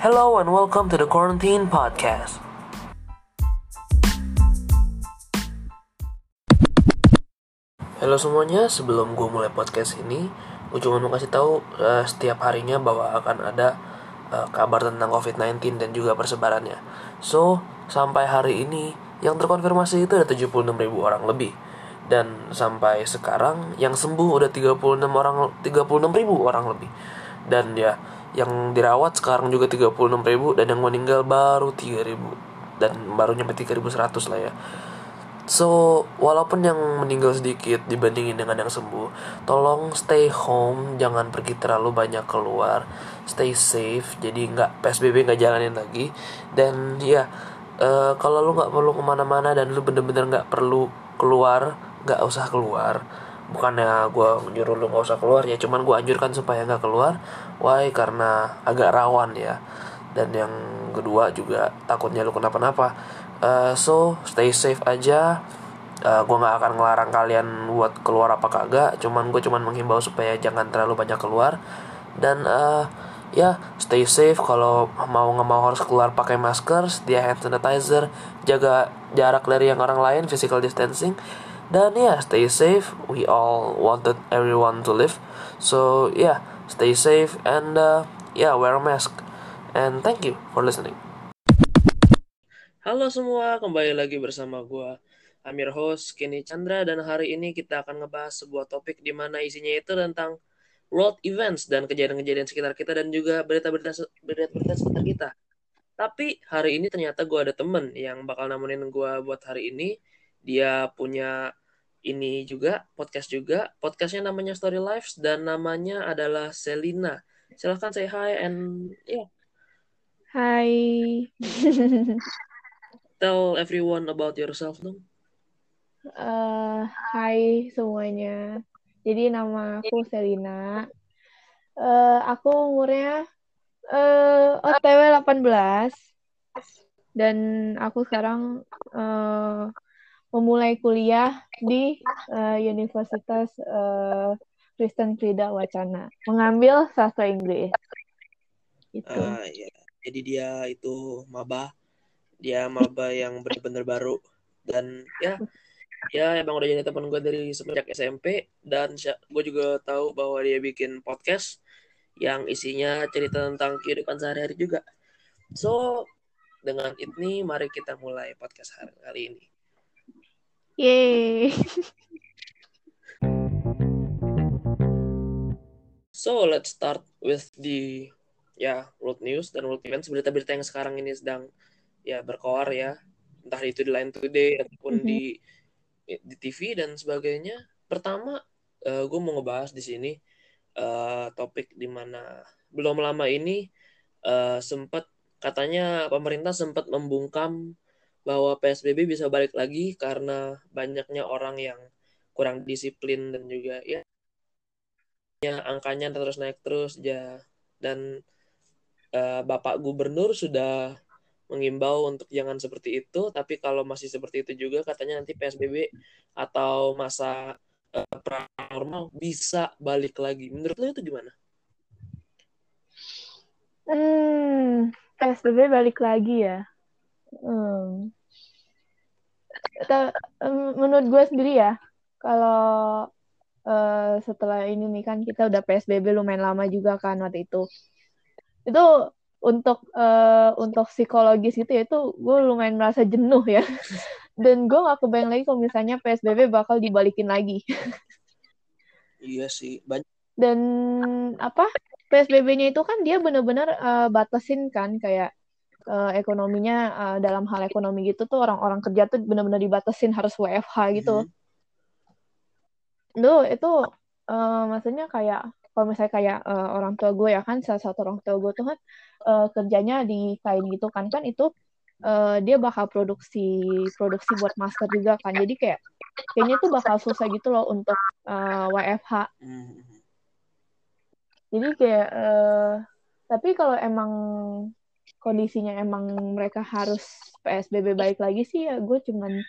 Hello and welcome to the Quarantine Podcast. Halo semuanya, sebelum gue mulai podcast ini, gue cuma mau kasih tahu uh, setiap harinya bahwa akan ada uh, kabar tentang COVID-19 dan juga persebarannya. So, sampai hari ini yang terkonfirmasi itu ada 76 ribu orang lebih. Dan sampai sekarang yang sembuh udah 36 orang 36 ribu orang lebih. Dan ya, yang dirawat sekarang juga 36 ribu dan yang meninggal baru 3 ribu. Dan baru nyampe 3100 lah ya. So, walaupun yang meninggal sedikit dibandingin dengan yang sembuh, tolong stay home, jangan pergi terlalu banyak keluar, stay safe, jadi nggak PSBB nggak jalanin lagi, dan ya uh, kalau lu nggak perlu ke mana-mana dan lu bener-bener nggak perlu keluar, nggak usah keluar. Bukannya gue nyuruh lu nggak usah keluar. Ya, cuman gue anjurkan supaya nggak keluar. Why? Karena agak rawan ya. Dan yang kedua juga takutnya lu kenapa-napa. Uh, so stay safe aja. Uh, eh, gue nggak akan ngelarang kalian buat keluar apa kagak. Cuman gue cuman menghimbau supaya jangan terlalu banyak keluar. Dan uh, ya stay safe. Kalau mau nggak mau harus keluar pakai masker sedia hand sanitizer jaga jarak dari yang orang lain physical distancing dan ya stay safe we all wanted everyone to live so yeah stay safe and uh, yeah wear a mask and thank you for listening Halo semua, kembali lagi bersama gue Amir host Kenny Chandra dan hari ini kita akan ngebahas sebuah topik di mana isinya itu tentang world events dan kejadian-kejadian sekitar kita dan juga berita-berita berita-berita sekitar kita. Tapi hari ini ternyata gue ada temen yang bakal nemenin gue buat hari ini. Dia punya ini juga podcast juga. Podcastnya namanya Story Lives dan namanya adalah Selina. Silahkan say hi and. Yeah. Hai. tell everyone about yourself dong. Uh, hai semuanya. Jadi nama aku Selina. Uh, aku umurnya uh, OTW 18 dan aku sekarang uh, memulai kuliah di uh, Universitas uh, Kristen Krida Wacana, mengambil sastra Inggris. Uh, ya. Jadi dia itu maba. Dia maba yang benar-benar baru. Dan ya ya emang udah jadi teman gue dari semenjak SMP dan gue juga tahu bahwa dia bikin podcast yang isinya cerita tentang kehidupan sehari-hari juga. So dengan ini mari kita mulai podcast hari, hari ini Yeay. So let's start with the ya world news dan world events berita-berita yang sekarang ini sedang ya berkoar ya entah itu di Line Today ataupun mm -hmm. di di TV dan sebagainya. Pertama, uh, eh, gue mau ngebahas di sini uh, topik di mana belum lama ini uh, sempat katanya pemerintah sempat membungkam bahwa PSBB bisa balik lagi karena banyaknya orang yang kurang disiplin dan juga ya ya angkanya terus naik terus ya dan uh, Bapak Gubernur sudah mengimbau untuk jangan seperti itu tapi kalau masih seperti itu juga katanya nanti PSBB atau masa uh, normal bisa balik lagi menurut lo itu gimana? Hmm, PSBB balik lagi ya. Hmm. Menurut gue sendiri ya, kalau uh, setelah ini nih kan kita udah PSBB lumayan lama juga kan waktu itu. Itu untuk uh, untuk psikologis gitu ya itu gue lumayan merasa jenuh ya dan gue gak kebayang lagi kalau misalnya psbb bakal dibalikin lagi iya sih banyak dan apa psbb-nya itu kan dia bener-bener uh, batasin kan kayak uh, ekonominya uh, dalam hal ekonomi gitu tuh orang-orang kerja tuh bener-bener dibatasin harus WFH gitu. Hmm. Duh, itu uh, maksudnya kayak kalau misalnya kayak uh, orang tua gue ya kan salah satu orang tua gue tuh kan uh, kerjanya di kain gitu kan kan itu uh, dia bakal produksi produksi buat masker juga kan jadi kayak kayaknya tuh bakal susah gitu loh untuk uh, WFH jadi kayak uh, tapi kalau emang kondisinya emang mereka harus PSBB baik lagi sih ya gue cuman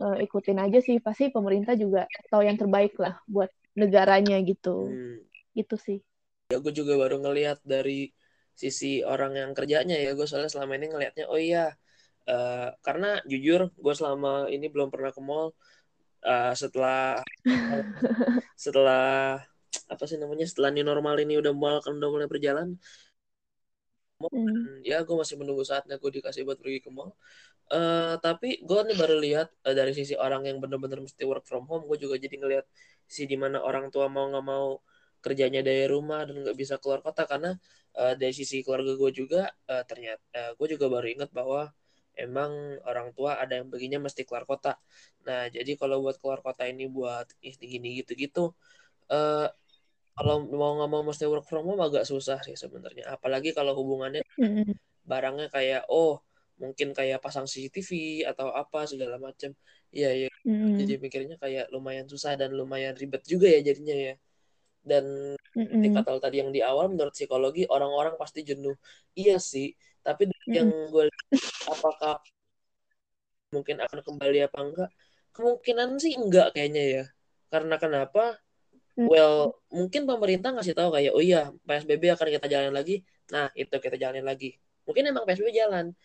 uh, ikutin aja sih. Pasti pemerintah juga tahu yang terbaik lah buat negaranya gitu. Hmm. Gitu sih. Ya gue juga baru ngelihat dari sisi orang yang kerjanya ya. Gue soalnya selama ini ngelihatnya oh iya uh, karena jujur gue selama ini belum pernah ke mall. Uh, setelah setelah apa sih namanya setelah new normal ini udah mulai kan udah mulai berjalan hmm. ya gue masih menunggu saatnya gue dikasih buat pergi ke mall uh, tapi gue nih baru lihat uh, dari sisi orang yang bener-bener mesti work from home gue juga jadi ngelihat si di mana orang tua mau nggak mau kerjanya dari rumah dan nggak bisa keluar kota karena uh, dari sisi keluarga gue juga uh, ternyata uh, gue juga baru ingat bahwa emang orang tua ada yang begini mesti keluar kota. Nah jadi kalau buat keluar kota ini buat gini gitu-gitu, uh, kalau mau nggak mau mesti work from home agak susah sih sebenarnya. Apalagi kalau hubungannya barangnya kayak oh mungkin kayak pasang CCTV atau apa segala macam. Iya iya. Mm. Jadi mikirnya kayak lumayan susah dan lumayan ribet juga ya jadinya ya. Dan mm kata tadi yang di awal menurut psikologi orang-orang pasti jenuh. Iya sih. Tapi mm yang gue apakah mungkin akan kembali apa enggak? Kemungkinan sih enggak kayaknya ya. Karena kenapa? Hmm. Well, mungkin pemerintah ngasih tahu kayak, oh iya, PSBB akan kita jalan lagi. Nah, itu kita jalanin lagi. Mungkin emang PSBB jalan.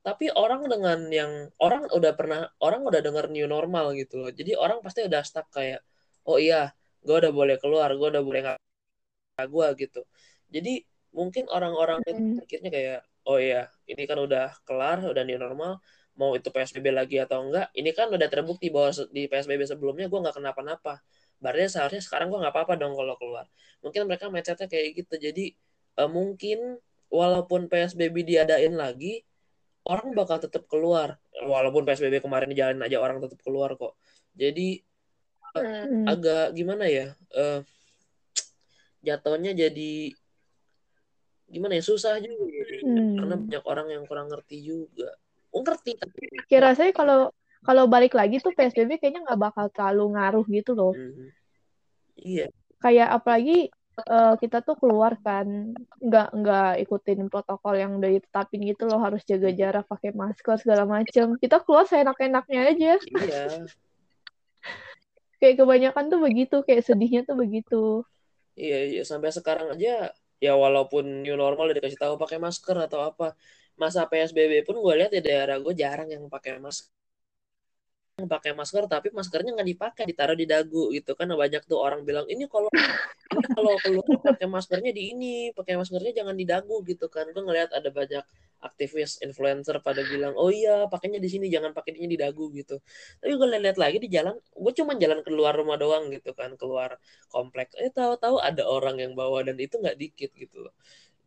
Tapi orang dengan yang orang udah pernah orang udah dengar new normal gitu loh. Jadi orang pasti udah stuck kayak, oh iya, gue udah boleh keluar, gue udah boleh nggak gue gitu. Jadi mungkin orang-orang itu pikirnya kayak, oh iya, ini kan udah kelar, udah new normal, mau itu PSBB lagi atau enggak, ini kan udah terbukti bahwa di PSBB sebelumnya gue nggak kenapa-napa berarti seharusnya sekarang gue nggak apa-apa dong kalau keluar. Mungkin mereka mindsetnya kayak gitu. Jadi uh, mungkin walaupun psbb diadain lagi orang bakal tetap keluar. Walaupun psbb kemarin dijalanin aja orang tetap keluar kok. Jadi uh, hmm. agak gimana ya uh, jatuhnya jadi gimana ya susah juga hmm. karena banyak orang yang kurang ngerti juga. Oh, ngerti tapi kira saya kalau kalau balik lagi tuh PSBB kayaknya nggak bakal terlalu ngaruh gitu loh. Mm-hmm. Iya. Kayak apalagi uh, kita tuh keluar kan nggak nggak ikutin protokol yang udah ditetapin gitu loh harus jaga jarak pakai masker segala macem. Kita keluar seenak-enaknya aja. Iya. Kayak kebanyakan tuh begitu kayak sedihnya tuh begitu. Iya iya. Sampai sekarang aja ya walaupun new normal udah dikasih tahu pakai masker atau apa masa psbb pun gue lihat di daerah gue jarang yang pakai masker pakai masker tapi maskernya nggak dipakai ditaruh di dagu gitu kan. Banyak tuh orang bilang ini kalau kalau keluar pakai maskernya di ini pakai maskernya jangan di dagu gitu kan. Gue ngeliat ada banyak aktivis influencer pada bilang oh iya pakainya di sini jangan pakainya di dagu gitu. Tapi gue lihat lagi di jalan gue cuma jalan keluar rumah doang gitu kan keluar kompleks eh tahu-tahu ada orang yang bawa dan itu nggak dikit gitu loh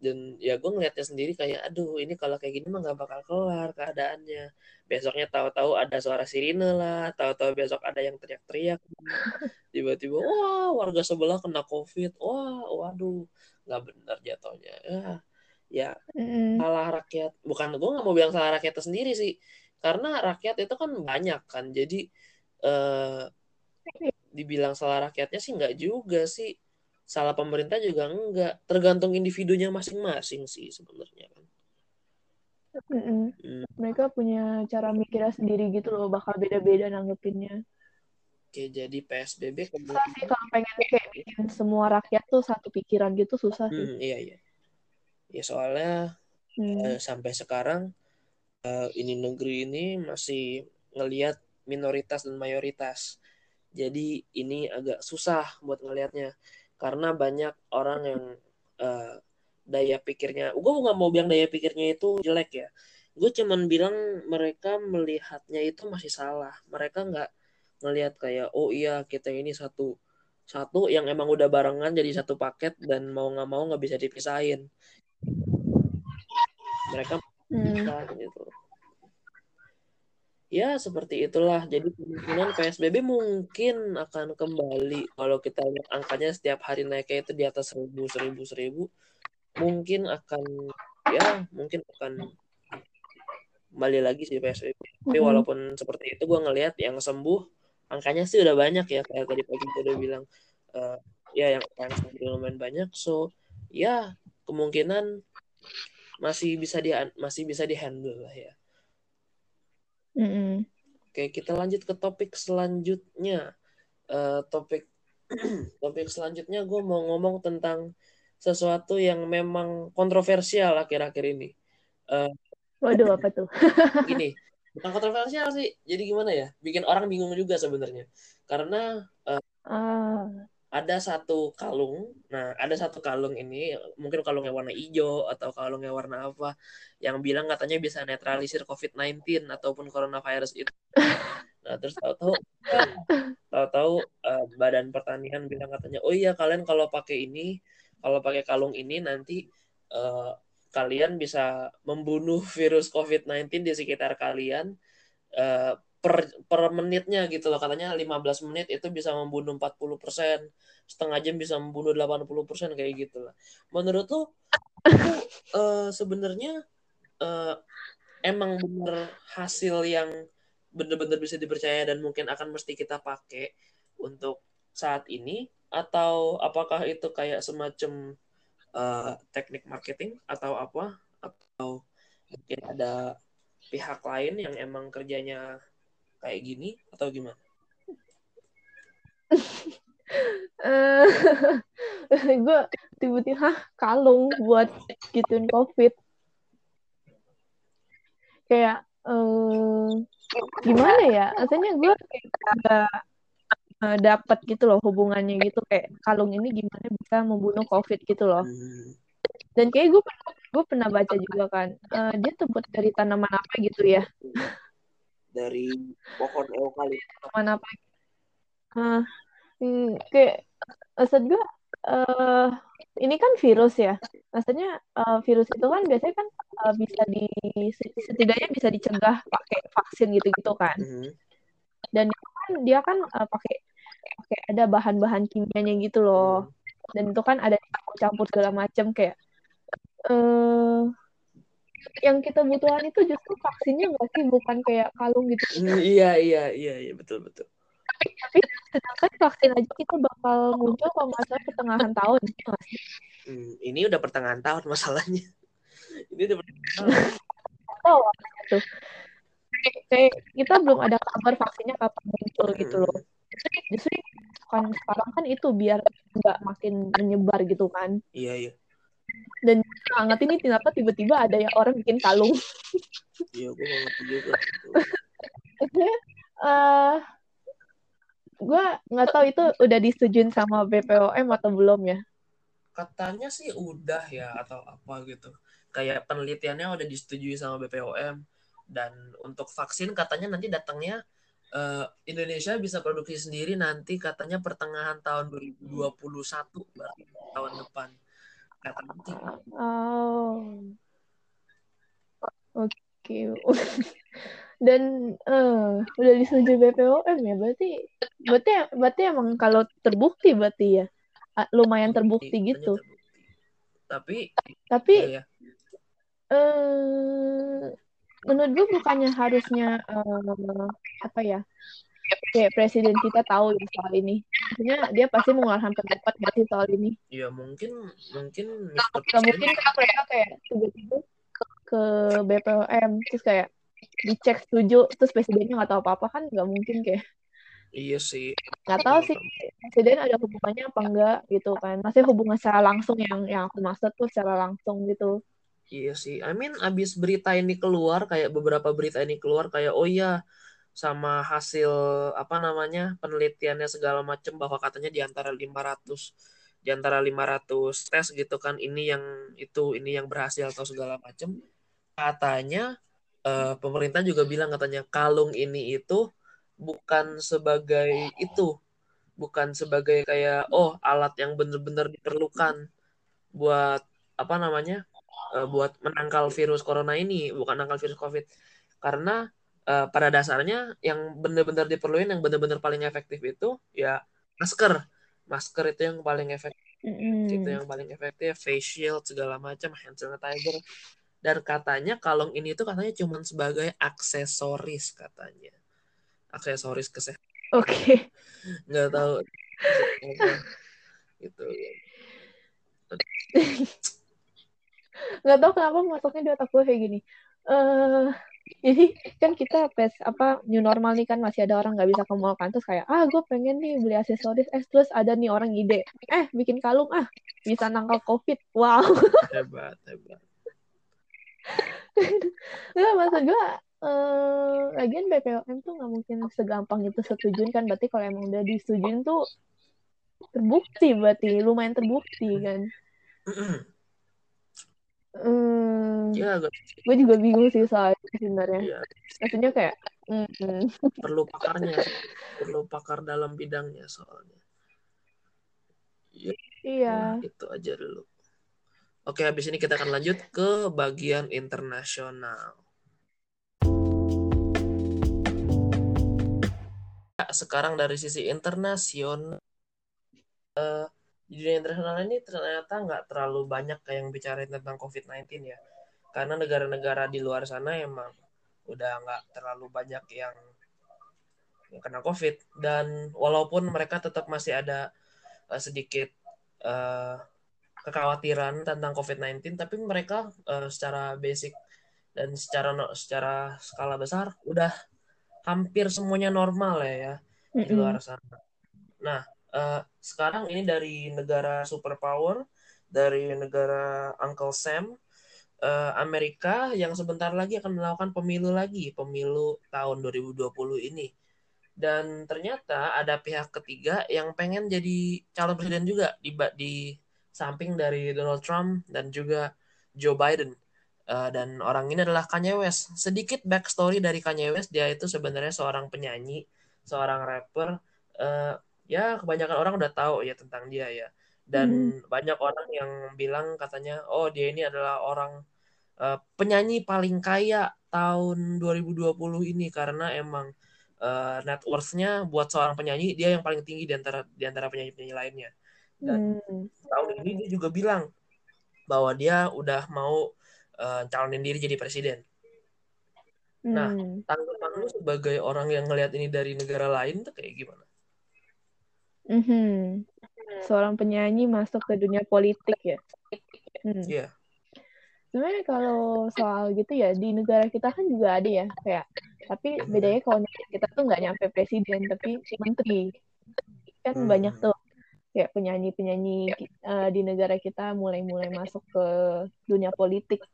dan ya gue ngeliatnya sendiri kayak aduh ini kalau kayak gini mah nggak bakal kelar keadaannya. Besoknya tahu-tahu ada suara sirine lah tahu-tahu besok ada yang teriak-teriak tiba-tiba wah warga sebelah kena covid. Wah waduh nggak benar jatuhnya. Ya ya mm. salah rakyat. Bukan gue nggak mau bilang salah rakyat sendiri sih karena rakyat itu kan banyak kan jadi eh, dibilang salah rakyatnya sih nggak juga sih salah pemerintah juga enggak tergantung individunya masing-masing sih sebenarnya kan mm Hmm. mereka punya cara mikirnya sendiri gitu loh bakal beda-beda nanggepinnya Oke, jadi PSBB kemudian... Susah sih kalau pengen kayak bikin semua rakyat tuh satu pikiran gitu susah sih. Hmm, iya iya. Ya soalnya hmm. uh, sampai sekarang uh, ini negeri ini masih ngelihat minoritas dan mayoritas. Jadi ini agak susah buat ngelihatnya karena banyak orang yang uh, daya pikirnya gue nggak mau bilang daya pikirnya itu jelek ya. Gue cuman bilang mereka melihatnya itu masih salah. Mereka nggak ngelihat kayak oh iya kita ini satu satu yang emang udah barengan jadi satu paket dan mau nggak mau nggak bisa dipisahin. Mereka hmm. gitu ya seperti itulah. Jadi kemungkinan PSBB mungkin akan kembali. Kalau kita lihat angkanya setiap hari naiknya itu di atas seribu seribu seribu mungkin akan ya mungkin akan kembali lagi sih PSBB tapi mm-hmm. walaupun seperti itu gue ngelihat yang sembuh angkanya sih udah banyak ya. Kayak tadi pagi gue udah bilang uh, ya yang yang sembuh lumayan banyak. So ya kemungkinan masih bisa di masih bisa dihandle lah ya Mm-hmm. Oke, kita lanjut ke topik selanjutnya. Uh, topik topik selanjutnya gue mau ngomong tentang sesuatu yang memang kontroversial akhir-akhir ini. Uh, Waduh apa tuh? gini, bukan kontroversial sih. Jadi gimana ya? Bikin orang bingung juga sebenarnya. Karena uh, uh. Ada satu kalung. Nah, ada satu kalung ini mungkin kalungnya warna hijau atau kalungnya warna apa yang bilang katanya bisa netralisir COVID-19 ataupun coronavirus itu. Nah, terus tahu-tahu tahu-tahu uh, Badan Pertanian bilang katanya, "Oh iya, kalian kalau pakai ini kalau pakai kalung ini nanti uh, kalian bisa membunuh virus COVID-19 di sekitar kalian uh, per, per menitnya gitu loh. Katanya 15 menit itu bisa membunuh 40 persen, setengah jam bisa membunuh 80 persen kayak gitu lah. Menurut lo uh, sebenarnya uh, emang bener hasil yang bener-bener bisa dipercaya dan mungkin akan mesti kita pakai untuk saat ini atau apakah itu kayak semacam uh, teknik marketing atau apa atau mungkin ada pihak lain yang emang kerjanya kayak gini atau gimana? eh, gue tiba-tiba kalung buat gituin covid. Kayak uh, gimana ya? Rasanya gue kayak uh, dapat gitu loh hubungannya gitu. Kayak kalung ini gimana bisa membunuh covid gitu loh. Dan kayak gue gue pernah baca juga kan uh, dia terbuat dari tanaman apa gitu ya dari pohon eukaliptus tanaman apa uh, kayak maksud gue uh, ini kan virus ya. Maksudnya uh, virus itu kan biasanya kan uh, bisa di setidaknya bisa dicegah pakai vaksin gitu gitu kan. Mm -hmm. dan kan dia kan uh, pakai pakai ada bahan-bahan kimianya gitu loh. Hmm. dan itu kan ada campur-campur segala macam kayak uh, yang kita butuhkan itu justru vaksinnya nggak sih? Bukan kayak kalung gitu. Mm, iya iya iya iya betul betul. Tapi, tapi sedangkan vaksin aja kita bakal muncul kalau nggak salah pertengahan tahun hmm, ini udah pertengahan tahun masalahnya. Ini udah pertengahan tahun oh, tuh kayak kita belum ada kabar vaksinnya kapan muncul gitu loh. Hmm. Justru kan sekarang kan itu biar nggak makin menyebar gitu kan. Iya iya dan sangat ini kenapa tiba-tiba ada yang orang bikin kalung? Iya gue gak ngerti juga uh, gue nggak tahu itu udah disetujuin sama BPOM atau belum ya? Katanya sih udah ya atau apa gitu. Kayak penelitiannya udah disetujui sama BPOM dan untuk vaksin katanya nanti datangnya uh, Indonesia bisa produksi sendiri nanti katanya pertengahan tahun 2021 berarti tahun depan oh oke okay. dan uh, udah disetujui BPOM ya berarti berarti berarti emang kalau terbukti berarti ya lumayan terbukti, terbukti gitu terbukti. tapi tapi ya, ya. Uh, menurut gue bukannya harusnya uh, apa ya kayak presiden kita tahu ya soal ini maksudnya dia pasti mengeluarkan pendapat nggak sih soal ini Iya mungkin mungkin nggak mungkin kan mereka kayak tiba-tiba ke, ke BPOM terus kayak dicek setuju terus presidennya nggak tahu apa-apa kan nggak mungkin kayak Iya sih. Nggak tahu sih presiden ada hubungannya apa enggak gitu kan. Masih hubungan secara langsung yang yang aku maksud tuh secara langsung gitu. Iya sih. I mean abis berita ini keluar kayak beberapa berita ini keluar kayak oh iya sama hasil apa namanya penelitiannya segala macam bahwa katanya di antara 500 di antara 500 tes gitu kan ini yang itu ini yang berhasil atau segala macam katanya uh, pemerintah juga bilang katanya kalung ini itu bukan sebagai itu bukan sebagai kayak oh alat yang benar-benar diperlukan buat apa namanya uh, buat menangkal virus corona ini, bukan menangkal virus COVID. Karena uh, pada dasarnya yang benar-benar diperluin, yang benar-benar paling efektif itu ya masker. Masker itu yang paling efektif. Mm. Itu yang paling efektif, face shield segala macam, hand sanitizer. Dan katanya kalung ini tuh katanya cuma sebagai aksesoris katanya. Aksesoris kesehatan. Oke. Okay. Nggak tahu. gitu nggak tahu kenapa masuknya di otak gue kayak gini uh, jadi kan kita pes apa new normal nih kan masih ada orang nggak bisa ke mall kan terus kayak ah gue pengen nih beli aksesoris. Eh terus ada nih orang ide eh bikin kalung ah bisa nangkal covid. Wow. Hebat hebat. Nggak maksud gue eh, lagian BPOM tuh nggak mungkin segampang itu setujuin kan berarti kalau emang udah disetujuin tuh terbukti berarti lumayan terbukti kan Hmm, ya agak gue juga bingung sih soal itu sebenarnya. ya, Maksudnya kayak, mm, perlu pakarnya perlu pakar dalam bidangnya soalnya. Ya iya, itu aja dulu. Oke habis ini kita akan lanjut ke bagian internasional. Sekarang dari sisi internasional eh, di dunia internasional ini ternyata nggak terlalu banyak kayak yang bicara tentang COVID-19 ya karena negara-negara di luar sana emang udah nggak terlalu banyak yang yang kena COVID dan walaupun mereka tetap masih ada uh, sedikit uh, kekhawatiran tentang COVID-19 tapi mereka uh, secara basic dan secara secara skala besar udah hampir semuanya normal ya ya di mm-mm. luar sana. Nah, uh, sekarang ini dari negara superpower, dari negara Uncle Sam, uh, Amerika yang sebentar lagi akan melakukan pemilu lagi, pemilu tahun 2020 ini. Dan ternyata ada pihak ketiga yang pengen jadi calon presiden juga di di samping dari Donald Trump dan juga Joe Biden. Uh, dan orang ini adalah Kanye West. Sedikit backstory dari Kanye West, dia itu sebenarnya seorang penyanyi, seorang rapper. Uh, ya kebanyakan orang udah tahu ya tentang dia ya. Dan Hmm. banyak orang yang bilang katanya, oh dia ini adalah orang uh, penyanyi paling kaya tahun 2020 ini karena emang uh, net worth-nya buat seorang penyanyi dia yang paling tinggi di antara di antara penyanyi-penyanyi lainnya. Dan Hmm. tahun ini dia juga bilang bahwa dia udah mau uh, calonin diri jadi presiden. Nah, Hmm. tanggapan lu sebagai orang yang ngelihat ini dari negara lain tuh kayak gimana? Mhm. Seorang penyanyi masuk ke dunia politik ya. Hmm. Iya. Sebenarnya kalau soal gitu ya di negara kita kan juga ada ya kayak tapi bedanya kalau kita tuh nggak nyampe presiden tapi menteri kan Hmm. banyak tuh kayak penyanyi-penyanyi uh, di negara kita mulai-mulai masuk ke dunia politik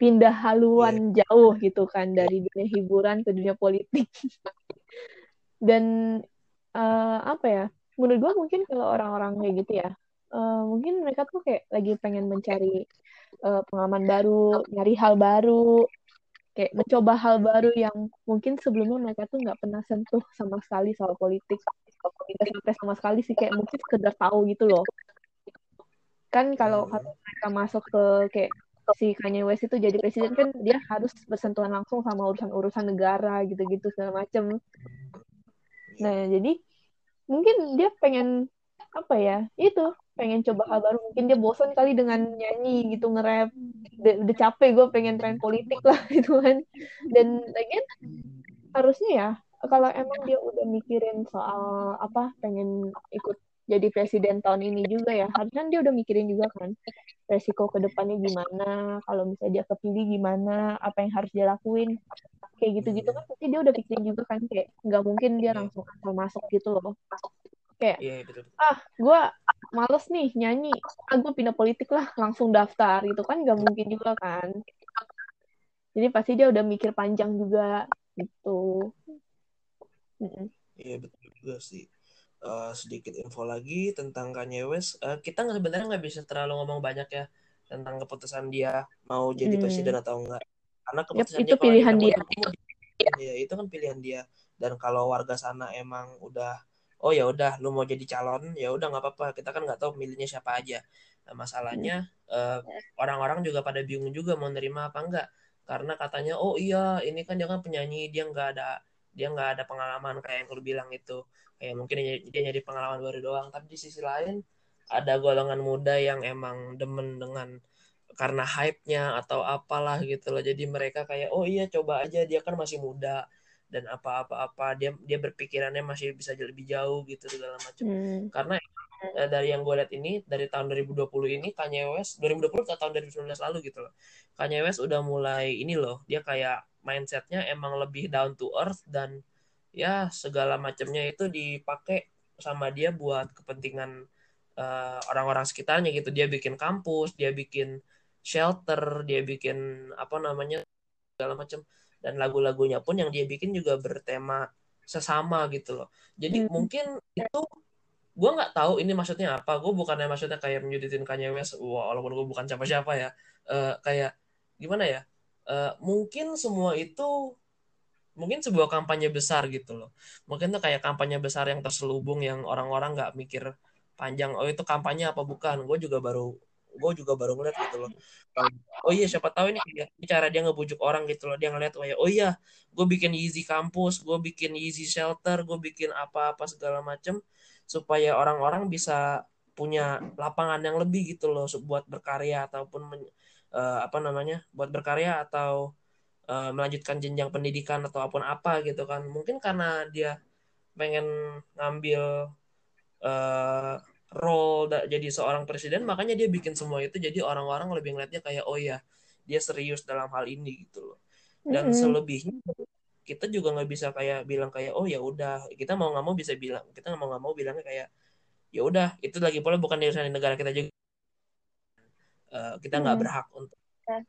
pindah haluan jauh gitu kan dari dunia hiburan ke dunia politik dan uh, apa ya? Menurut gue mungkin kalau orang-orang kayak gitu ya uh, mungkin mereka tuh kayak lagi pengen mencari uh, pengalaman baru nyari hal baru kayak mencoba hal baru yang mungkin sebelumnya mereka tuh nggak pernah sentuh sama sekali soal politik tidak sampai sama sekali sih kayak mungkin sekedar tahu gitu loh. Kan kalau Hmm. kalau mereka masuk ke kayak si Kanye West itu jadi presiden kan dia harus bersentuhan langsung sama urusan-urusan negara gitu-gitu segala macem nah jadi mungkin dia pengen apa ya itu pengen coba hal baru. Mungkin dia bosan kali dengan nyanyi gitu nge-rap. Udah, udah capek gue pengen tren politik lah gitu kan. Dan lagian harusnya ya kalau emang dia udah mikirin soal apa pengen ikut jadi presiden tahun ini juga ya harusnya dia udah mikirin juga kan resiko ke depannya gimana kalau misalnya dia kepilih gimana apa yang harus dia lakuin kayak gitu-gitu kan pasti dia udah pikirin juga kan kayak nggak mungkin dia langsung asal masuk gitu loh kayak Iya, betul. ah gue males nih nyanyi ah gue pindah politik lah langsung daftar gitu kan nggak mungkin juga kan jadi pasti dia udah mikir panjang juga gitu. Iya, betul juga sih. Uh, sedikit info lagi tentang Kanye West. Uh, kita sebenarnya nggak bisa terlalu ngomong banyak ya tentang keputusan dia mau jadi Hmm. presiden atau enggak. Karena keputusan itu dia pilihan dibilang dia mau- Iya, itu kan pilihan dia. Dan kalau warga sana emang udah oh ya udah lu mau jadi calon, ya udah nggak apa-apa. Kita kan nggak tahu milihnya siapa aja. Nah, masalahnya eh, orang-orang juga pada bingung juga mau nerima apa enggak. Karena katanya oh iya ini kan dia kan penyanyi, dia nggak ada dia nggak ada pengalaman kayak yang lu bilang itu. Kayak mungkin dia, dia nyari pengalaman baru doang. Tapi di sisi lain ada golongan muda yang emang demen dengan karena hype-nya atau apalah gitu loh. Jadi mereka kayak oh iya coba aja dia kan masih muda dan apa-apa-apa dia dia berpikirannya masih bisa lebih jauh gitu segala macam. Hmm. Karena uh, dari yang gue lihat ini dari tahun 2020 ini Kanye West 2020 atau tahun 2019 lalu gitu loh Kanye West udah mulai ini loh dia kayak mindsetnya emang lebih down to earth dan ya segala macamnya itu dipakai sama dia buat kepentingan orang orang-orang sekitarnya gitu dia bikin kampus dia bikin shelter dia bikin apa namanya segala macam dan lagu-lagunya pun yang dia bikin juga bertema sesama gitu loh. Jadi hmm. mungkin itu gue nggak tahu ini maksudnya apa. Gue bukannya maksudnya kayak menyuditin Kanye West wah, walaupun gue bukan siapa-siapa ya. Uh, kayak gimana ya? Uh, mungkin semua itu mungkin sebuah kampanye besar gitu loh. Mungkin tuh kayak kampanye besar yang terselubung yang orang-orang nggak mikir panjang oh itu kampanye apa bukan? Gue juga baru gue juga baru ngeliat gitu loh. Oh iya siapa tahu ini kayak cara dia ngebujuk orang gitu loh. Dia ngeliat oh ya oh iya gue bikin easy kampus gue bikin easy shelter gue bikin apa-apa segala macem supaya orang-orang bisa punya lapangan yang lebih gitu loh buat berkarya ataupun men, uh, apa namanya buat berkarya atau uh, melanjutkan jenjang pendidikan atau apa pun apa gitu kan. Mungkin karena dia pengen ngambil uh, role da, jadi seorang presiden makanya dia bikin semua itu jadi orang-orang lebih ngeliatnya kayak oh ya dia serius dalam hal ini gitu loh dan mm -hmm. selebihnya kita juga nggak bisa kayak bilang kayak oh ya udah kita mau nggak mau bisa bilang kita mau nggak mau bilangnya kayak ya udah itu lagi pula bukan di negara kita juga uh, kita nggak hmm. berhak untuk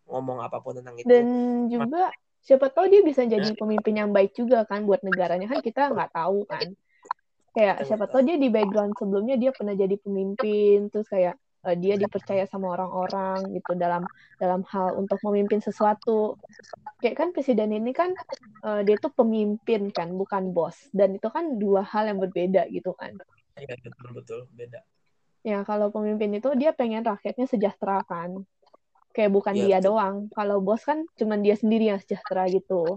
ngomong apa pun tentang itu dan juga siapa tahu dia bisa jadi nah. pemimpin yang baik juga kan buat negaranya kan kita nggak tahu kan kayak siapa tahu dia di background sebelumnya dia pernah jadi pemimpin terus kayak uh, dia dipercaya sama orang-orang gitu dalam dalam hal untuk memimpin sesuatu. Kayak kan presiden ini kan uh, dia tuh pemimpin kan bukan bos. Dan itu kan dua hal yang berbeda gitu kan. Iya betul betul. Beda. Ya kalau pemimpin itu dia pengen rakyatnya sejahtera kan. Kayak bukan ya, dia betul. doang. Kalau bos kan cuman dia sendiri yang sejahtera gitu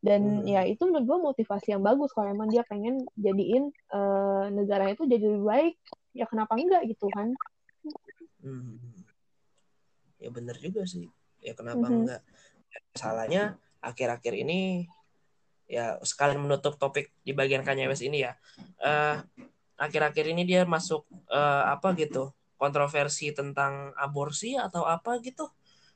dan hmm. ya itu menurut gue motivasi yang bagus kalau emang dia pengen jadiin uh, negara itu jadi lebih baik. Ya kenapa enggak gitu kan? Hmm. ya bener juga sih. Ya kenapa hmm. enggak? Salahnya akhir-akhir ini ya sekalian menutup topik di bagian Kanye West ini ya. Uh, akhir-akhir ini dia masuk uh, apa gitu kontroversi tentang aborsi atau apa gitu?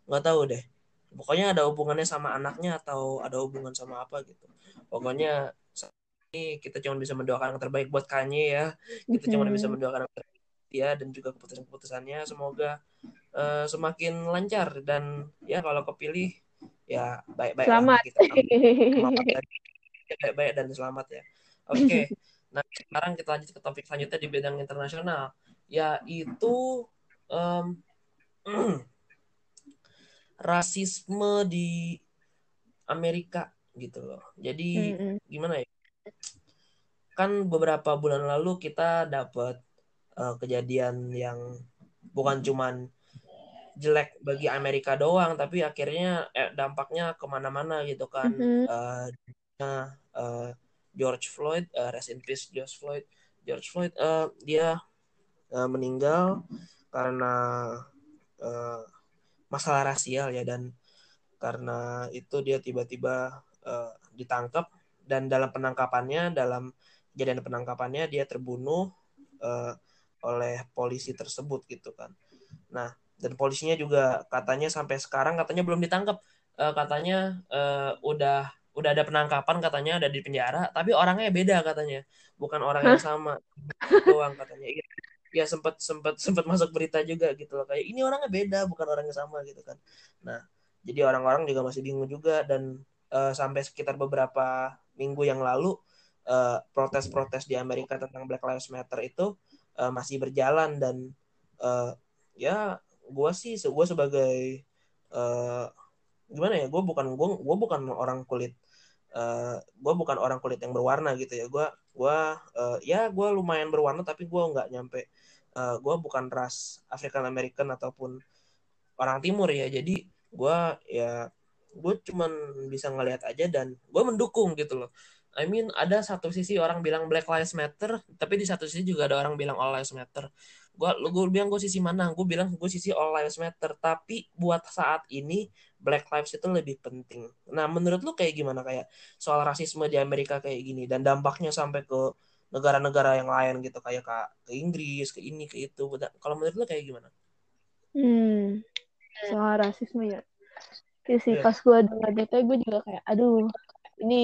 Nggak tahu deh pokoknya ada hubungannya sama anaknya atau ada hubungan sama apa gitu. Pokoknya ini kita cuma bisa mendoakan yang terbaik buat Kanye ya. Kita cuma bisa mendoakan yang terbaik dia dan juga keputusan-keputusannya. Semoga uh, semakin lancar dan ya kalau kepilih ya baik-baik selamat. kita baik-baik dan selamat ya. Oke okay. nah sekarang kita lanjut ke topik selanjutnya di bidang internasional. Yaitu um, rasisme di Amerika gitu loh. Jadi mm-hmm. gimana ya? Kan beberapa bulan lalu kita dapat uh, kejadian yang bukan cuman jelek bagi Amerika doang, tapi akhirnya eh, dampaknya ke mana-mana gitu kan. Mm-hmm. Uh, nah, uh, George Floyd, uh, rest in peace George Floyd. George Floyd, uh, dia uh, meninggal karena uh, masalah rasial ya dan karena itu dia tiba-tiba uh, ditangkap dan dalam penangkapannya dalam kejadian penangkapannya dia terbunuh uh, oleh polisi tersebut gitu kan. Nah, dan polisinya juga katanya sampai sekarang katanya belum ditangkap. Uh, katanya uh, udah udah ada penangkapan katanya ada di penjara, tapi orangnya beda katanya. Bukan orang yang sama doang katanya. Ya sempat sempat sempat masuk berita juga gitu loh. Kayak ini orangnya beda bukan orang yang sama gitu kan. Nah jadi orang-orang juga masih bingung juga dan uh, sampai sekitar beberapa minggu yang lalu protes protes-protes di Amerika tentang Black Lives Matter itu uh, masih berjalan dan uh, ya gue sih gue sebagai uh, gimana ya gue bukan gue gue bukan orang kulit uh, gue bukan orang kulit yang berwarna gitu ya. Gue gue uh, ya gue lumayan berwarna tapi gue nggak nyampe uh, eh, gue bukan ras African American ataupun orang timur ya. Jadi gue ya gue cuman bisa ngelihat aja dan gue mendukung gitu loh. I mean ada satu sisi orang bilang Black Lives Matter tapi di satu sisi juga ada orang bilang All Lives Matter. Gue gue bilang gue sisi mana? Gue bilang gue sisi All Lives Matter. Tapi buat saat ini Black Lives itu lebih penting. Nah menurut lu kayak gimana? Kayak soal rasisme di Amerika kayak gini dan dampaknya sampai ke negara-negara yang lain gitu kayak ke, ke Inggris ke ini ke itu. Kalau menurut lo kayak gimana? Hmm soal rasisme ya. Ya sih yeah. pas gue dengar itu gue juga kayak aduh ini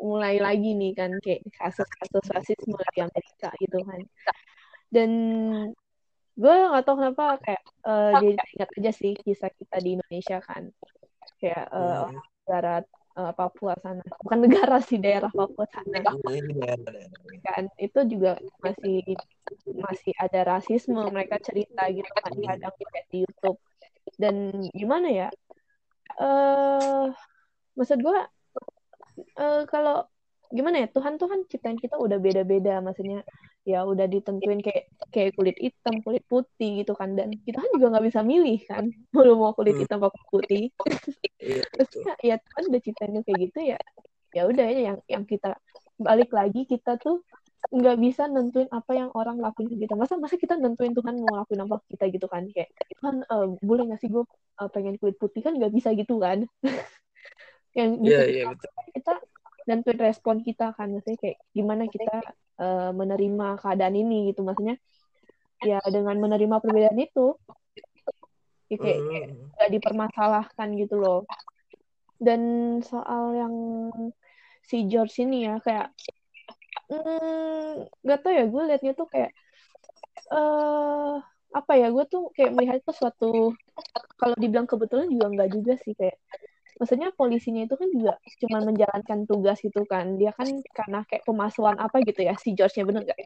mulai lagi nih kan kayak kasus-kasus rasisme di Amerika gitu kan. Dan gue gak tau kenapa kayak uh, jadi ingat aja sih kisah kita di Indonesia kan. Kayak uh, hmm. negara uh, Papua sana. Bukan negara sih daerah Papua sana. Kan itu juga masih masih ada rasisme mereka cerita gitu kan kadang di YouTube. Dan gimana ya eh uh, maksud gue uh, kalau gimana ya Tuhan tuh kan ciptain kita udah beda-beda maksudnya ya udah ditentuin kayak kayak kulit hitam kulit putih gitu kan. Dan kita kan juga nggak bisa milih kan. Mau mau kulit hmm. hitam atau putih? Iya, maksudnya ya Tuhan udah ciptain kayak gitu ya ya udah ya yang yang kita balik lagi kita tuh nggak bisa nentuin apa yang orang lakuin ke kita. Masa masa kita nentuin Tuhan mau lakuin apa kita gitu kan? Kayak Tuhan uh, boleh nggak sih gue uh, pengen kulit putih? Kan nggak bisa gitu kan. Yang bisa yeah, yeah, betul. kita nentuin respon kita kan. Maksudnya kayak gimana kita uh, menerima keadaan ini gitu maksudnya ya dengan menerima perbedaan itu ya kayak hmm. nggak dipermasalahkan gitu loh dan soal yang si George ini ya kayak mm, gak tau ya gue liatnya tuh kayak uh, apa ya gue tuh kayak melihat itu suatu kalau dibilang kebetulan juga enggak juga sih kayak maksudnya polisinya itu kan juga cuma menjalankan tugas gitu kan. Dia kan karena kayak pemasukan apa gitu ya? Si George-nya bener gak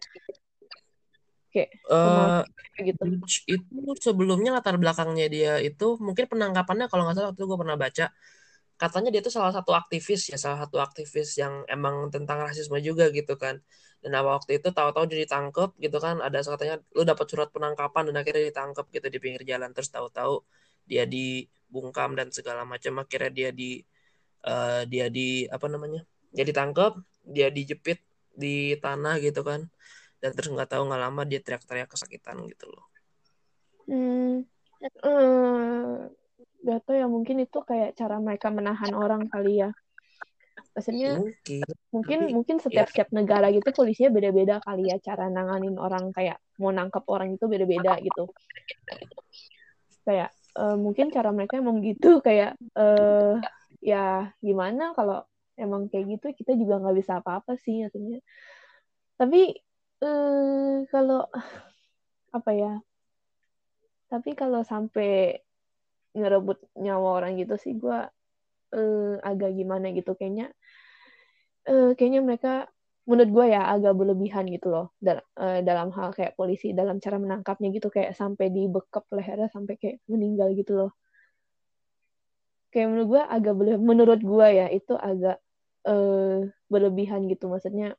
kayak uh, gitu. Itu sebelumnya latar belakangnya dia itu mungkin penangkapannya kalau nggak salah waktu itu gue pernah baca. Katanya dia itu salah satu aktivis ya salah satu aktivis yang emang tentang rasisme juga gitu kan. Dan waktu itu tahu-tahu dia ditangkap gitu kan. Ada katanya lu dapat surat penangkapan dan akhirnya ditangkap gitu di pinggir jalan. Terus tahu-tahu dia dibungkam dan segala macam akhirnya dia di uh, dia di apa namanya dia ditangkap dia dijepit di tanah gitu kan. Dan terus nggak tahu nggak lama dia teriak-teriak kesakitan gitu loh. Hmm. Uh, gak tau ya mungkin itu kayak cara mereka menahan orang kali ya. Maksudnya mungkin mungkin, mungkin setiap ya. setiap negara gitu polisinya beda-beda kali ya. Cara nanganin orang kayak mau nangkap orang itu beda-beda gitu. Kayak uh, mungkin cara mereka emang gitu kayak uh, ya gimana kalau emang kayak gitu kita juga nggak bisa apa-apa sih artinya tapi uh, kalau apa ya tapi kalau sampai ngerebut nyawa orang gitu sih gue uh, agak gimana gitu. Kayaknya uh, kayaknya mereka menurut gue ya agak berlebihan gitu loh. Dal uh, dalam hal kayak polisi dalam cara menangkapnya gitu kayak sampai dibekap lehernya sampai kayak meninggal gitu loh. Kayak menurut gue agak berlebihan menurut gue ya itu agak uh, berlebihan gitu. Maksudnya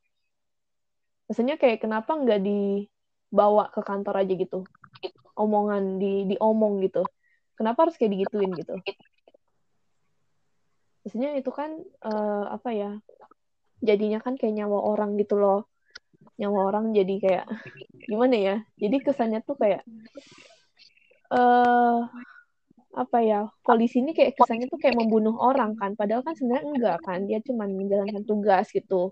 maksudnya kayak kenapa nggak dibawa ke kantor aja gitu? Omongan di diomong gitu. Kenapa harus kayak digituin gitu? Maksudnya itu kan uh, apa ya jadinya kan kayak nyawa orang gitu loh. Nyawa orang jadi kayak gimana ya? Jadi kesannya tuh kayak eh uh, apa ya? Polisi ini kayak kesannya tuh kayak membunuh orang kan. Padahal kan sebenarnya enggak kan. Dia cuma menjalankan tugas gitu.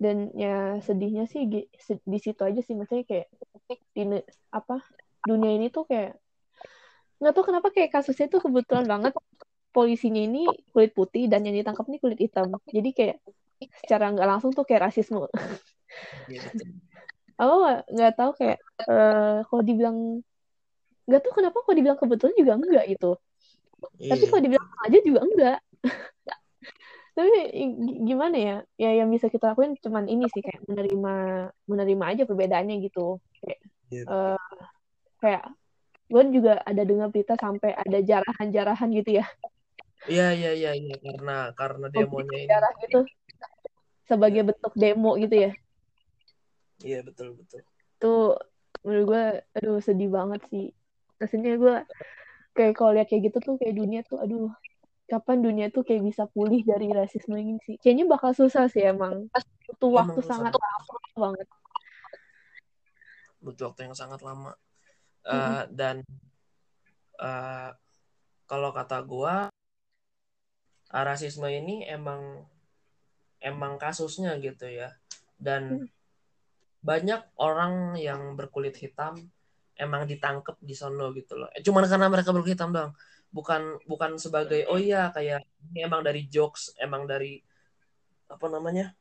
Dan ya sedihnya sih di situ aja sih. Maksudnya kayak di apa? Dunia ini tuh kayak nggak tahu kenapa kayak kasusnya tuh kebetulan banget polisinya ini kulit putih dan yang ditangkap ini kulit hitam. Jadi kayak secara nggak langsung tuh kayak rasisme. Iya, Aku nggak tahu kayak uh, kalau dibilang nggak tahu kenapa kalau dibilang kebetulan juga enggak gitu. Yeah. Tapi kalau dibilang aja juga enggak. Tapi gimana ya? Ya yang bisa kita lakuin cuman ini sih kayak menerima menerima aja perbedaannya gitu. Kayak yeah. Iya. uh, kayak gue juga ada dengar berita sampai ada jarahan-jarahan gitu ya Iya iya iya iya karena karena demonya ini. Gitu sebagai bentuk demo gitu ya. Iya betul betul. Tuh menurut gue aduh sedih banget sih. Rasanya gue kayak kalau lihat kayak gitu tuh kayak dunia tuh aduh kapan dunia tuh kayak bisa pulih dari rasisme ini sih. Kayaknya bakal susah sih emang. Butuh waktu emang sangat lama banget. Butuh waktu yang sangat lama. Uh, mm -hmm. dan uh, kalau kata gue rasisme ini emang emang kasusnya gitu ya. Dan Hmm. banyak orang yang berkulit hitam emang ditangkep di sono gitu loh. Eh, cuman karena mereka berkulit hitam doang. Bukan bukan sebagai oh iya kayak ini emang dari jokes emang dari apa namanya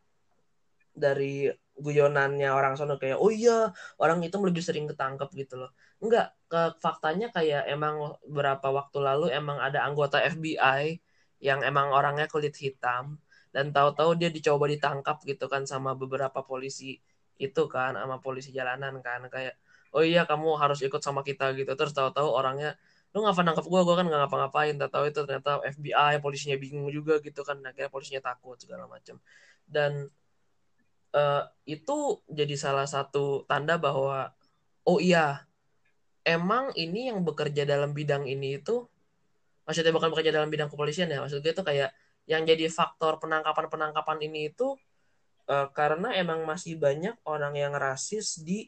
dari guyonannya orang sono kayak oh iya orang itu lebih sering ketangkep gitu loh. Enggak ke faktanya kayak emang beberapa waktu lalu emang ada anggota FBI yang emang orangnya kulit hitam dan tahu-tahu dia dicoba ditangkap gitu kan sama beberapa polisi itu kan sama polisi jalanan kan kayak oh iya kamu harus ikut sama kita gitu. Terus tahu-tahu orangnya lu ngapa nangkep gue gue kan nggak ngapa-ngapain. Tak tahu itu ternyata FBI polisinya bingung juga gitu kan akhirnya polisinya takut segala macam dan uh, itu jadi salah satu tanda bahwa oh iya emang ini yang bekerja dalam bidang ini itu maksudnya bukan bekerja dalam bidang kepolisian ya maksudnya itu kayak yang jadi faktor penangkapan penangkapan ini itu uh, karena emang masih banyak orang yang rasis di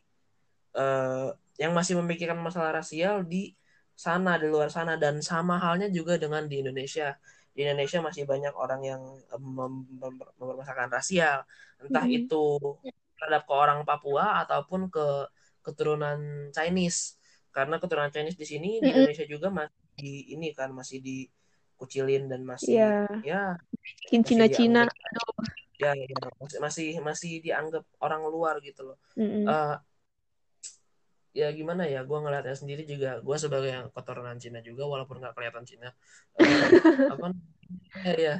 uh, yang masih memikirkan masalah rasial di sana di luar sana dan sama halnya juga dengan di Indonesia di Indonesia masih banyak orang yang mem mempermasalahkan rasial entah mm -hmm. itu terhadap ke orang Papua ataupun ke keturunan Chinese karena keturunan Chinese di sini mm -hmm. di Indonesia juga masih di ini kan masih dikucilin dan masih yeah. ya Cina-Cina ya, ya masih masih masih dianggap orang luar gitu loh mm -hmm. uh, ya gimana ya gue ngeliatnya sendiri juga gue sebagai yang keturunan Cina juga walaupun nggak kelihatan Cina uh, apa ya, ya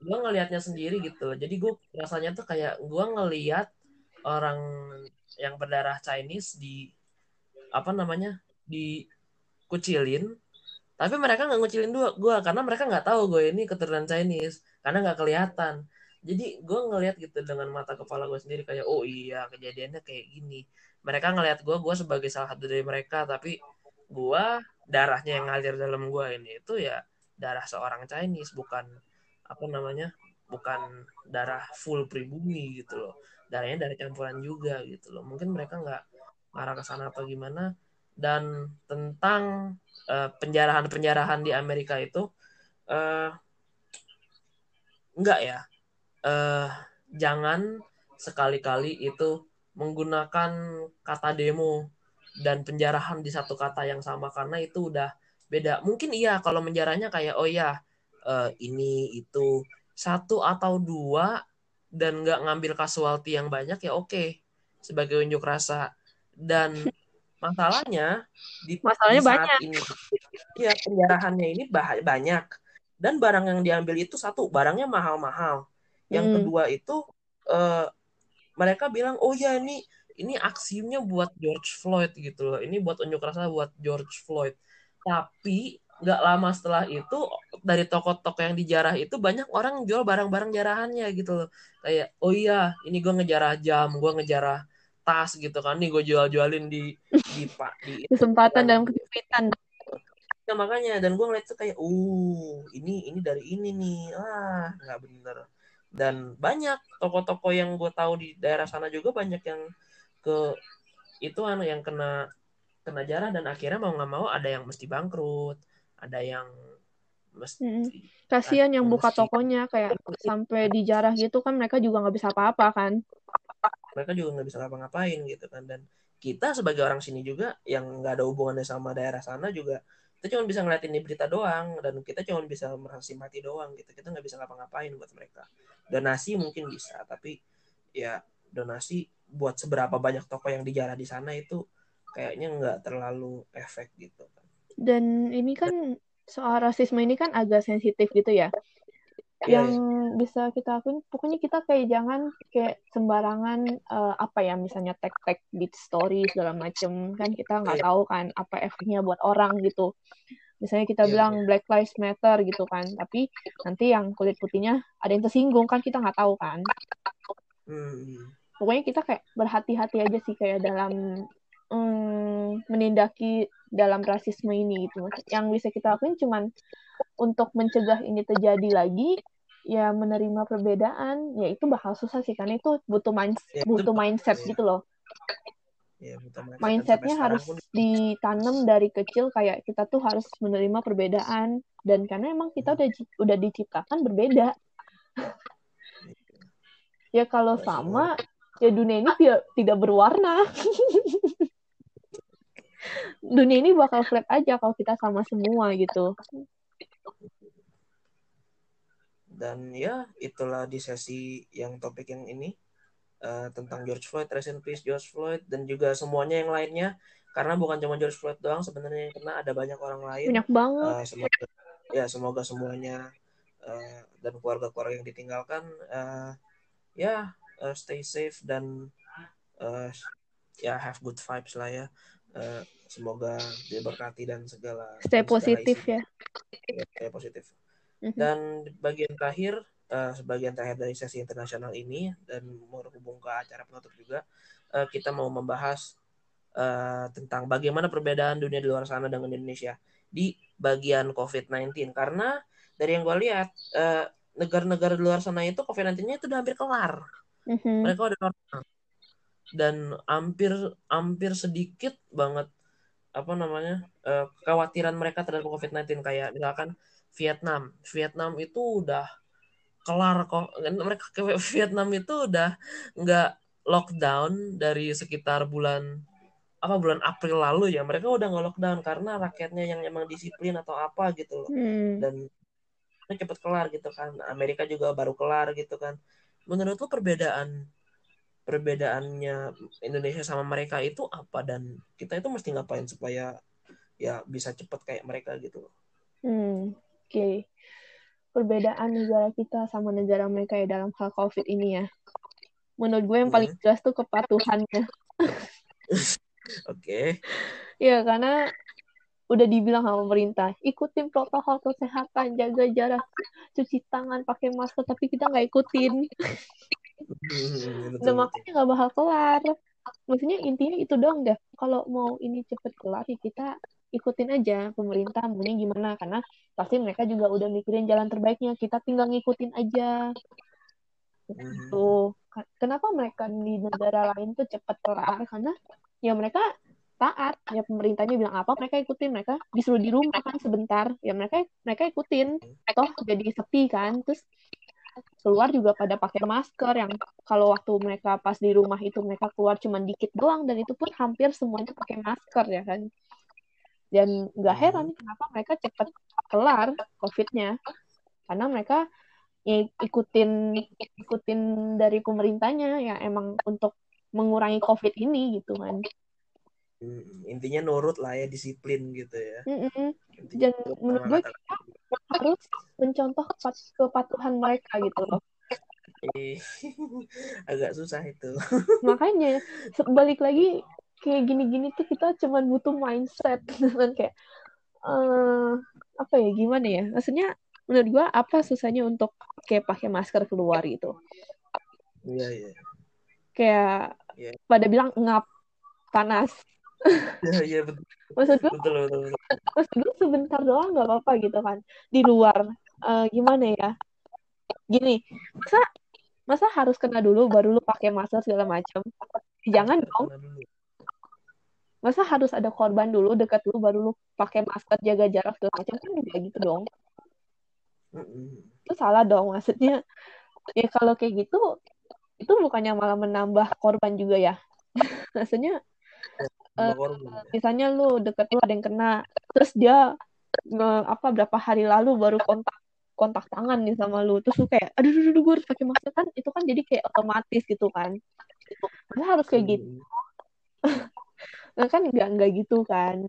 gue ngelihatnya sendiri gitu jadi gue rasanya tuh kayak gue ngelihat orang yang berdarah Chinese di apa namanya di kucilin tapi mereka nggak ngucilin dua gue karena mereka nggak tahu gue ini keturunan Chinese karena nggak kelihatan. Jadi gue ngelihat gitu dengan mata kepala gue sendiri kayak oh iya kejadiannya kayak gini. Mereka ngelihat gue gue sebagai salah satu dari mereka tapi gue darahnya yang ngalir dalam gue ini itu ya darah seorang Chinese bukan apa namanya bukan darah full pribumi gitu loh. Darahnya darah campuran juga gitu loh. Mungkin mereka nggak marah ke sana atau gimana dan tentang uh, penjarahan-penjarahan di Amerika itu uh, enggak ya uh, jangan sekali-kali itu menggunakan kata demo dan penjarahan di satu kata yang sama karena itu udah beda. Mungkin iya kalau menjarahnya kayak oh ya uh, ini itu satu atau dua dan nggak ngambil casualty yang banyak ya oke okay, sebagai unjuk rasa dan masalahnya di, masalahnya di saat banyak. ini ya penjarahannya ini bah banyak. Dan barang yang diambil itu satu barangnya mahal-mahal. Yang Hmm. kedua itu uh, mereka bilang oh ya ini ini aksinya buat George Floyd gitu loh. Ini buat unjuk rasa buat George Floyd. Tapi nggak lama setelah itu dari toko-toko yang dijarah itu banyak orang jual barang-barang jarahannya gitu loh. Kayak oh iya ini gue ngejarah jam gue ngejarah tas gitu kan. Nih gue jual-jualin di di pak di kesempatan dalam kesempitan ya makanya dan gue ngeliat tuh kayak uh ini ini dari ini nih. Ah nggak bener. Dan banyak toko-toko yang gue tahu di daerah sana juga banyak yang ke itu anu yang kena kena jarah dan akhirnya mau nggak mau ada yang mesti bangkrut ada yang mesti Hmm. kasihan yang buka mesti- tokonya kayak sampai dijarah gitu kan mereka juga nggak bisa apa-apa kan. Mereka juga nggak bisa ngapa-ngapain gitu kan dan kita sebagai orang sini juga yang nggak ada hubungannya sama daerah sana juga kita cuma bisa ngeliatin di berita doang dan kita cuma bisa merasa simpati doang gitu. Kita nggak bisa ngapa-ngapain buat mereka. Donasi mungkin bisa tapi ya donasi buat seberapa banyak toko yang dijarah di sana itu kayaknya nggak terlalu efek gitu. Dan ini kan soal rasisme ini kan agak sensitif gitu ya Iya, yang bisa kita akuin pokoknya kita kayak jangan kayak sembarangan eh, apa ya misalnya tag-tag di story segala macem. Kan kita nggak Iya. tahu kan apa efeknya buat orang gitu. Misalnya kita Iya, bilang Black Lives Matter gitu kan tapi nanti yang kulit putihnya ada yang tersinggung kan kita nggak tahu kan. Hmm, pokoknya kita kayak berhati-hati aja sih kayak dalam mm, menindaki dalam rasisme ini gitu. Yang bisa kita lakuin cuman untuk mencegah ini terjadi lagi ya menerima perbedaan ya itu bakal susah sih karena itu butuh mind Ya, butuh mindset iya. gitu loh. Ya, mindset. Mindsetnya harus pun ditanam dari kecil kayak kita tuh harus menerima perbedaan. Dan karena emang kita udah udah diciptakan berbeda. Ya kalau Masih sama ya dunia ini tidak berwarna dunia ini bakal flat aja kalau kita sama semua gitu. Dan ya itulah di sesi yang topik yang ini uh, tentang George Floyd, rest in peace George Floyd dan juga semuanya yang lainnya. Karena bukan cuma George Floyd doang sebenarnya yang kena ada banyak orang lain. Banyak banget. Uh, semoga ya semoga semuanya uh, dan keluarga-keluarga yang ditinggalkan uh, ya uh, stay safe dan uh, ya have good vibes lah ya uh, semoga diberkati dan segala stay positif ya stay positif Mhm. Dan bagian terakhir, uh, sebagian terakhir dari sesi internasional ini dan berhubung ke acara penutup juga, uh, kita mau membahas uh, tentang bagaimana perbedaan dunia di luar sana dengan Indonesia di bagian COVID-19. Karena dari yang gue lihat, uh, negara-negara di luar sana itu COVID-19-nya itu udah hampir kelar. Mm-hmm. Mereka udah normal. Dan hampir hampir sedikit banget apa namanya uh, kekhawatiran mereka terhadap COVID-19 kayak misalkan Vietnam. Vietnam itu udah kelar kok. Mereka ke Vietnam itu udah nggak lockdown dari sekitar bulan apa bulan April lalu ya mereka udah nggak lockdown karena rakyatnya yang emang disiplin atau apa gitu loh hmm. dan cepet kelar gitu kan Amerika juga baru kelar gitu kan menurut lo perbedaan perbedaannya Indonesia sama mereka itu apa dan kita itu mesti ngapain supaya ya bisa cepet kayak mereka gitu loh hmm okay. perbedaan negara kita sama negara mereka ya dalam hal COVID ini ya. Menurut gue yang paling iya. jelas tuh kepatuhannya. Oke. Okay. Ya karena udah dibilang sama pemerintah, ikutin protokol kesehatan, jaga jarak, cuci tangan, pakai masker, tapi kita nggak ikutin. Udah makanya nggak bakal kelar. Maksudnya intinya itu dong deh. Kalau mau ini cepet kelar, ya kita ikutin aja pemerintah maunya gimana. Karena pasti mereka juga udah mikirin jalan terbaiknya. Kita tinggal ngikutin aja. Gitu. Kenapa mereka di negara lain tuh cepat kelar? Karena ya mereka taat. Ya pemerintahnya bilang apa mereka ikutin. Mereka disuruh di rumah kan sebentar. Ya mereka mereka ikutin. Toh jadi sepi kan. Terus keluar juga pada pakai masker yang kalau waktu mereka pas di rumah itu mereka keluar cuma dikit doang dan itu pun hampir semuanya pakai masker ya kan? Dan nggak hmm. heran kenapa mereka cepat kelar COVID-nya. Karena mereka ya, ikutin ikutin dari pemerintahnya ya emang untuk mengurangi COVID ini gitu kan hmm, intinya nurut lah ya disiplin gitu ya. Mm dan menurut gue kita harus mencontoh kepatuhan mereka gitu loh. Agak susah itu. Makanya balik lagi kayak gini-gini tuh kita cuman butuh mindset. Dan kayak uh, apa ya gimana ya? Maksudnya menurut gua apa susahnya untuk kayak pakai masker keluar gitu? Iya iya. Kayak yeah. pada bilang ngap panas iya iya betul. Maksud gua betul, betul, betul. maksud gua sebentar doang nggak apa-apa gitu kan. Di luar uh, gimana ya? Gini masa masa harus kena dulu baru lu pakai masker segala macam jangan dong. masa harus ada korban dulu dekat dulu baru lu pakai masker jaga jarak segala macam kan juga gitu dong. Itu salah dong maksudnya. Ya kalau kayak gitu itu bukannya malah menambah korban juga ya? Maksudnya uh, misalnya lu dekat lu ada yang kena terus dia nge, apa berapa hari lalu baru kontak kontak tangan nih sama lu. Terus lu kayak aduh aduh, aduh gue harus pakai masker. Kan itu kan jadi kayak otomatis gitu kan. Masa harus kayak gitu. Nah, kan nggak nggak gitu kan.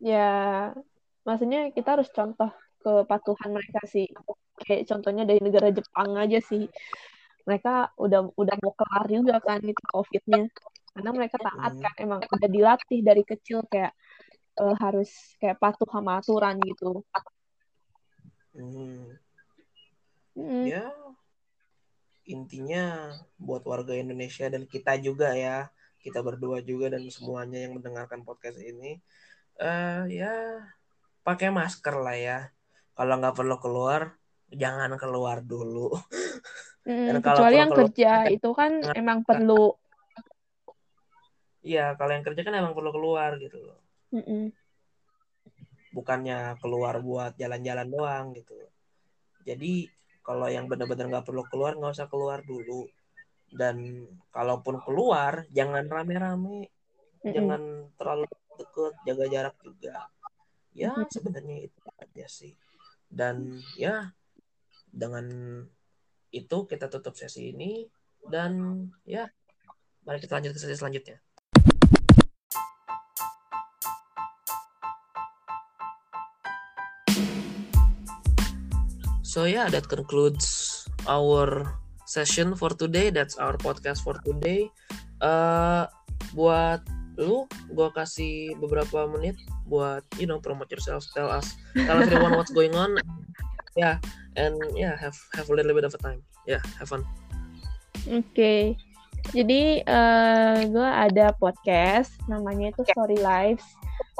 Ya maksudnya kita harus contoh kepatuhan mereka sih. Kayak contohnya dari negara Jepang aja sih. Mereka udah udah mau kelar juga kan itu covidnya karena mereka taat kan. Emang udah dilatih dari kecil kayak uh, harus kayak patuh sama aturan gitu. Hmm. Hmm. ya intinya buat warga Indonesia dan kita juga ya kita berdua juga dan semuanya yang mendengarkan podcast ini uh, ya pakai masker lah ya. Kalau nggak perlu keluar jangan keluar dulu. Hmm, kecuali yang keluar, kerja itu kan emang perlu Iya, kalau yang kerja kan emang perlu keluar gitu loh. Mm -mm. Bukannya keluar buat jalan-jalan doang gitu. Jadi kalau yang benar-benar nggak perlu keluar nggak usah keluar dulu dan kalaupun keluar jangan rame-rame Mm-mm. jangan terlalu deket jaga jarak juga ya sebenarnya itu aja sih dan ya dengan itu kita tutup sesi ini dan ya mari kita lanjut ke sesi selanjutnya So yeah, that concludes our session for today. That's our podcast for today. Uh, buat lu, gue kasih beberapa menit buat you know promote yourself, tell us, tell everyone what's going on. Yeah, and yeah, have have a little bit of a time. Yeah, have fun. Oke, jadi gue ada podcast namanya itu Story Lives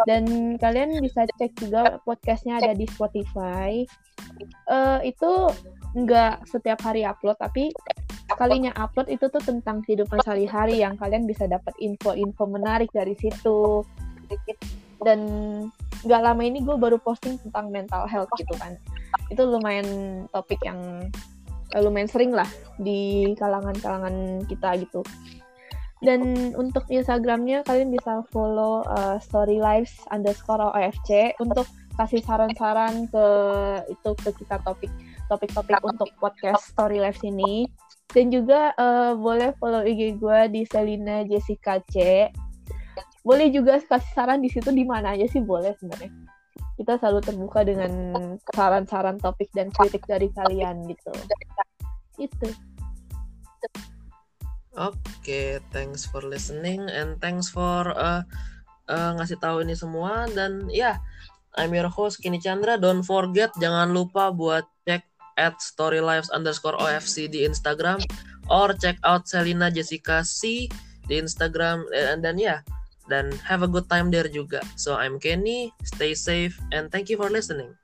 dan kalian bisa cek juga podcastnya ada di Spotify. Eh, itu nggak setiap hari upload tapi kalinya upload itu tuh tentang kehidupan sehari-hari yang kalian bisa dapat info-info menarik dari situ. Dan nggak lama ini gue baru posting tentang mental health gitu kan. Itu lumayan topik yang eh, lumayan sering lah di kalangan-kalangan kita gitu. Dan untuk Instagramnya kalian bisa follow uh, story lives underscore OFC untuk kasih saran-saran ke itu ke kita topik topik-topik untuk podcast story lives ini. Dan juga uh, boleh follow IG gue di Selina Jessica C. Boleh juga kasih saran di situ di mana aja sih boleh sebenarnya. Kita selalu terbuka dengan saran-saran topik dan kritik dari kalian gitu. Itu. Oke, thanks for listening and thanks for uh, uh, ngasih tahu ini semua dan ya, yeah, I'm your host Kini Chandra. Don't forget jangan lupa buat cek at storylives underscore OFC di Instagram or check out Selina Jessica C di Instagram and then ya yeah, dan have a good time there juga. So I'm Kenny, stay safe and thank you for listening.